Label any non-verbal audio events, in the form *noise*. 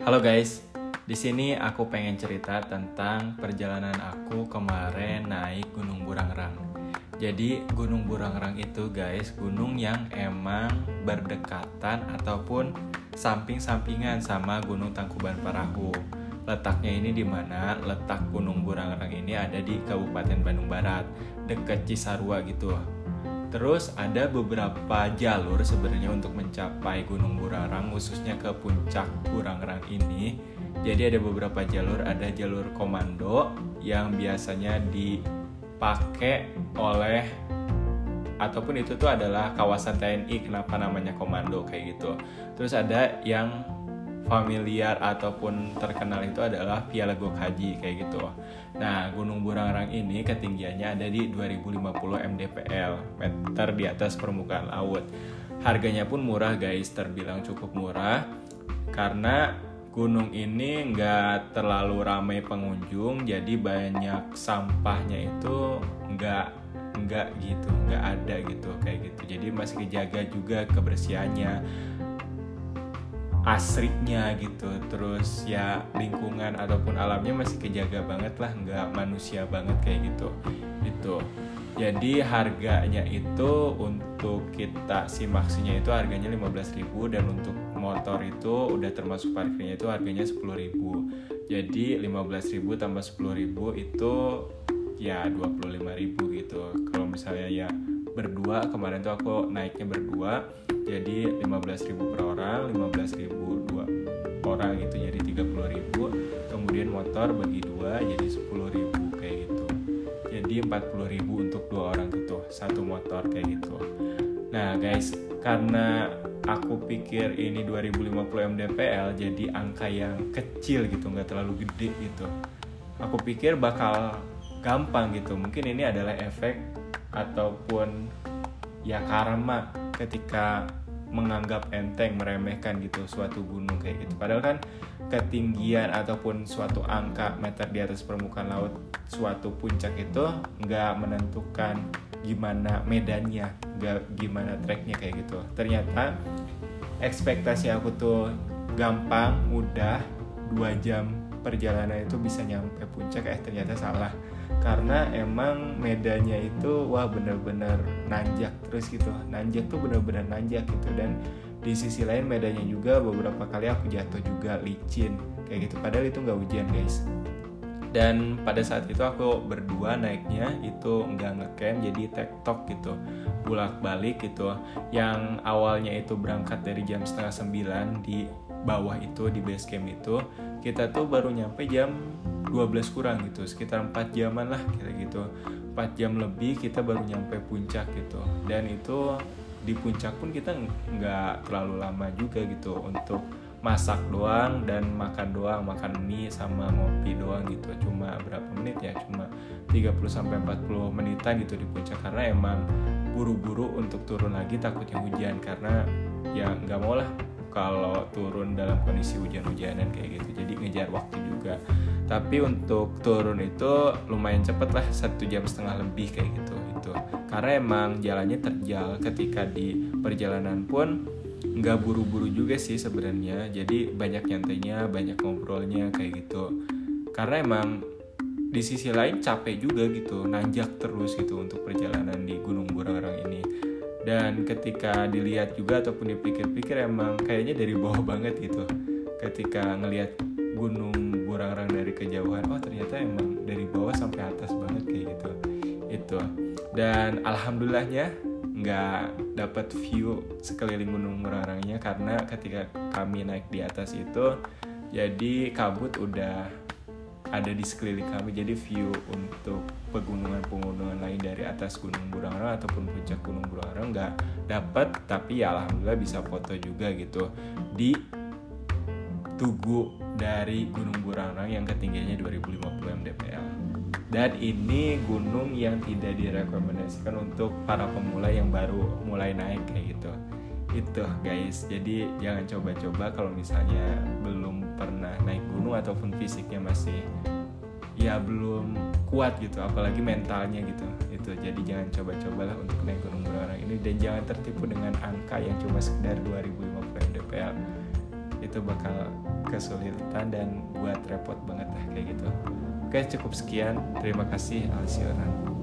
Halo guys, di sini aku pengen cerita tentang perjalanan aku kemarin naik Gunung Burangrang. Jadi Gunung Burangrang itu guys, gunung yang emang berdekatan ataupun samping-sampingan sama Gunung Tangkuban Parahu. Letaknya ini di mana? Letak Gunung Burangrang ini ada di Kabupaten Bandung Barat, dekat Cisarua gitu. Terus ada beberapa jalur sebenarnya untuk mencapai Gunung Burangrang khususnya ke puncak Burangrang ini. Jadi ada beberapa jalur, ada jalur komando yang biasanya dipakai oleh ataupun itu tuh adalah kawasan TNI kenapa namanya komando kayak gitu. Terus ada yang familiar ataupun terkenal itu adalah Via Legok Haji kayak gitu. Nah, Gunung Burangrang ini ketinggiannya ada di 2050 mdpl meter di atas permukaan laut. Harganya pun murah guys, terbilang cukup murah karena gunung ini nggak terlalu ramai pengunjung, jadi banyak sampahnya itu nggak nggak gitu, nggak ada gitu kayak gitu. Jadi masih kejaga juga kebersihannya asrinya gitu. Terus ya lingkungan ataupun alamnya masih kejaga banget lah nggak manusia banget kayak gitu itu jadi harganya itu untuk kita simaksinya itu harganya 15.000 dan untuk motor itu udah termasuk parkirnya itu harganya 10.000 jadi 15.000 tambah 10.000 itu ya 25.000 gitu. Kalau misalnya ya berdua kemarin tuh aku naiknya berdua jadi 15.000 per orang 15.000 dua orang gitu jadi 30.000 kemudian motor bagi dua jadi 10.000 kayak gitu. Jadi 40.000 untuk dua orang gitu satu motor kayak gitu. Nah guys karena aku pikir ini 2050 mdpl jadi angka yang kecil gitu nggak terlalu gede gitu. Aku pikir bakal gampang gitu mungkin ini adalah efek ataupun ya karma ketika menganggap enteng meremehkan gitu suatu gunung kayak gitu. Padahal kan ketinggian ataupun suatu angka meter di atas permukaan laut suatu puncak itu nggak menentukan gimana medannya nggak gimana treknya kayak gitu. Ternyata ekspektasi aku tuh gampang mudah dua jam perjalanan itu bisa nyampe puncak eh ternyata salah. Karena emang medannya itu wah bener-bener nanjak terus gitu. Nanjak tuh bener-bener nanjak gitu. Dan di sisi lain medannya juga beberapa kali aku jatuh juga licin. Kayak gitu padahal itu nggak hujan guys. Dan pada saat itu aku berdua naiknya itu nggak ngecamp jadi tektok gitu. Bolak balik gitu. Yang awalnya itu berangkat dari jam setengah sembilan di bawah itu di base camp itu kita tuh baru nyampe jam 12 kurang gitu sekitar 4 jaman lah kira gitu. 4 jam lebih kita baru nyampe puncak gitu. Dan itu di puncak pun kita nggak terlalu lama juga gitu untuk masak doang dan makan doang makan mie sama ngopi doang gitu. Cuma berapa menit ya? Cuma 30 sampai 40 menitan gitu di puncak. Karena emang buru-buru untuk turun lagi takutnya hujan karena ya nggak mau lah kalau turun dalam kondisi hujan-hujanan kayak gitu jadi ngejar waktu juga. Tapi untuk turun itu lumayan cepet lah satu jam setengah lebih kayak gitu itu karena emang jalannya terjal ketika di perjalanan pun nggak buru-buru juga sih sebenarnya. Jadi banyak nyantainya banyak ngobrolnya kayak gitu. Karena emang di sisi lain capek juga gitu nanjak terus gitu untuk perjalanan di Gunung Burangrang ini dan ketika dilihat juga ataupun dipikir-pikir emang kayaknya dari bawah *laughs* banget gitu. Ketika ngelihat gunung Burangrang dari kejauhan oh ternyata emang dari bawah sampai atas banget kayak gitu. Itu. Dan alhamdulillahnya nggak dapat view sekeliling gunung Burangrangnya karena ketika kami naik di atas itu jadi kabut udah ada di sekeliling kami. Jadi view untuk pegunungan-pegunungan lain dari atas Gunung Burangrang ataupun puncak Gunung Burangrang nggak dapat tapi ya alhamdulillah bisa foto juga gitu di tugu dari Gunung Burangrang yang ketinggiannya 2050 mdpl. Dan ini gunung yang tidak direkomendasikan untuk para pemula yang baru mulai naik kayak gitu. Itu guys. Jadi jangan coba-coba kalau misalnya belum pernah naik gunung ataupun fisiknya masih ya belum kuat gitu apalagi mentalnya gitu. Itu jadi jangan coba-cobalah untuk naik gunung Burangrang ini. Dan jangan tertipu dengan angka yang cuma sekedar 2050 mdpl itu bakal kesulitan dan buat repot banget lah kayak gitu. Oke cukup sekian. Terima kasih Alsioran